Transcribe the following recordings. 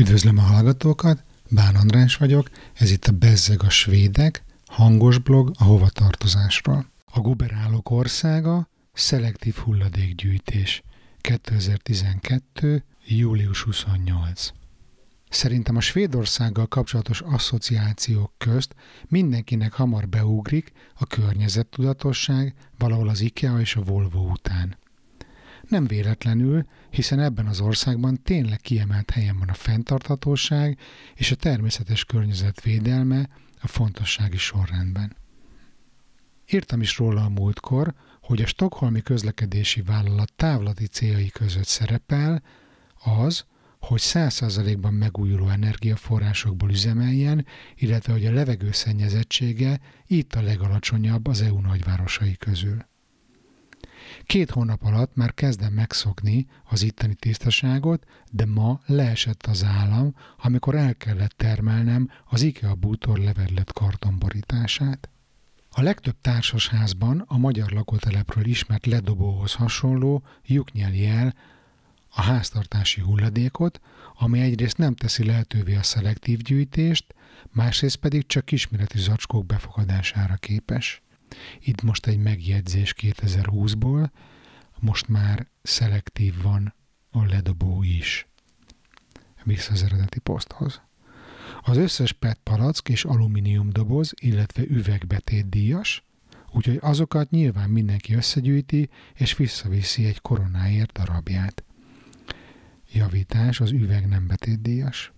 Üdvözlöm a hallgatókat, Bán András vagyok, ez itt a Bezzeg a Svédek, hangos blog a hovatartozásról. A guberálók országa, szelektív hulladékgyűjtés, 2012. július 28. Szerintem a Svédországgal kapcsolatos asszociációk közt mindenkinek hamar beugrik a környezettudatosság valahol az IKEA és a Volvo után. Nem véletlenül, hiszen ebben az országban tényleg kiemelt helyen van a fenntarthatóság és a természetes környezet védelme a fontossági sorrendben. Írtam is róla a múltkor, hogy a Stockholmi közlekedési vállalat távlati céljai között szerepel az, hogy 100%-ban megújuló energiaforrásokból üzemeljen, illetve hogy a levegő szennyezettsége itt a legalacsonyabb az EU nagyvárosai közül. Két hónap alatt már kezdem megszokni az itteni tisztaságot, de ma leesett az állam, amikor el kellett termelnem az IKEA bútor levedlet kartonborítását. A legtöbb társasházban a magyar lakótelepről ismert ledobóhoz hasonló lyuk nyeli el a háztartási hulladékot, ami egyrészt nem teszi lehetővé a szelektív gyűjtést, másrészt pedig csak kisméretű zacskók befogadására képes. Itt most egy megjegyzés 2020-ból, most már szelektív van a ledobó is. Vissza az eredeti poszthoz. Az összes PET palack és alumínium doboz, illetve üvegbetét díjas, úgyhogy azokat nyilván mindenki összegyűjti és visszaviszi egy koronáért darabját. Javítás, az üveg nem betétdíjas.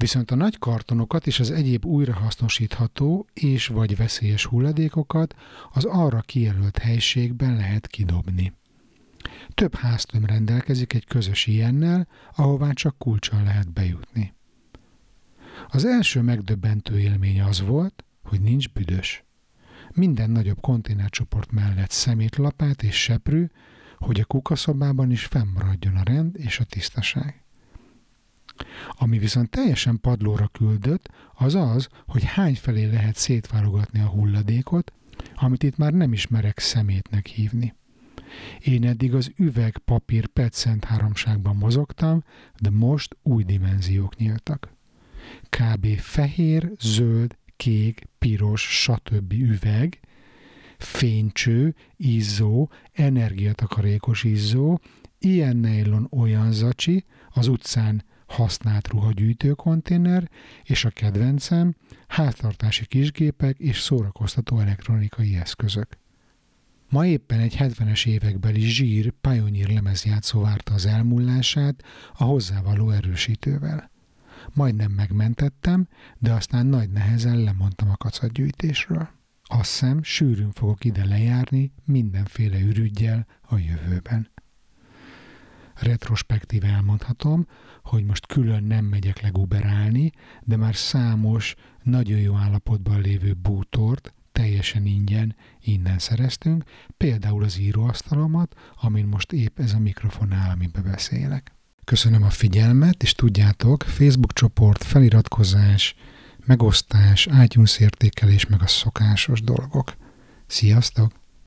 Viszont a nagy kartonokat és az egyéb újrahasznosítható és vagy veszélyes hulladékokat az arra kijelölt helységben lehet kidobni. Több háztöm rendelkezik egy közös ilyennel, ahová csak kulcsal lehet bejutni. Az első megdöbbentő élmény az volt, hogy nincs büdös. Minden nagyobb konténercsoport mellett szemétlapát és seprű, hogy a kukaszobában is fennmaradjon a rend és a tisztaság. Ami viszont teljesen padlóra küldött, az az, hogy hány felé lehet szétválogatni a hulladékot, amit itt már nem ismerek szemétnek hívni. Én eddig az üveg, papír, petszent háromságban mozogtam, de most új dimenziók nyíltak. Kb. fehér, zöld, kék, piros, stb. üveg, fénycső, izzó, energiatakarékos izzó, ilyen nylon olyan zacsi, az utcán használt ruhagyűjtő konténer, és a kedvencem háztartási kisgépek és szórakoztató elektronikai eszközök. Ma éppen egy 70-es évekbeli zsír Pioneer lemezjátszó várta az elmúlását a hozzávaló erősítővel. Majdnem megmentettem, de aztán nagy nehezen lemondtam a kacatgyűjtésről. Azt hiszem, sűrűn fogok ide lejárni mindenféle ürügyjel a jövőben. Retrospektíve elmondhatom, hogy most külön nem megyek leguberálni, de már számos, nagyon jó állapotban lévő bútort teljesen ingyen innen szereztünk, például az íróasztalomat, amin most épp ez a mikrofon áll, amiben beszélek. Köszönöm a figyelmet, és tudjátok, Facebook csoport, feliratkozás, megosztás, iTunes meg a szokásos dolgok. Sziasztok!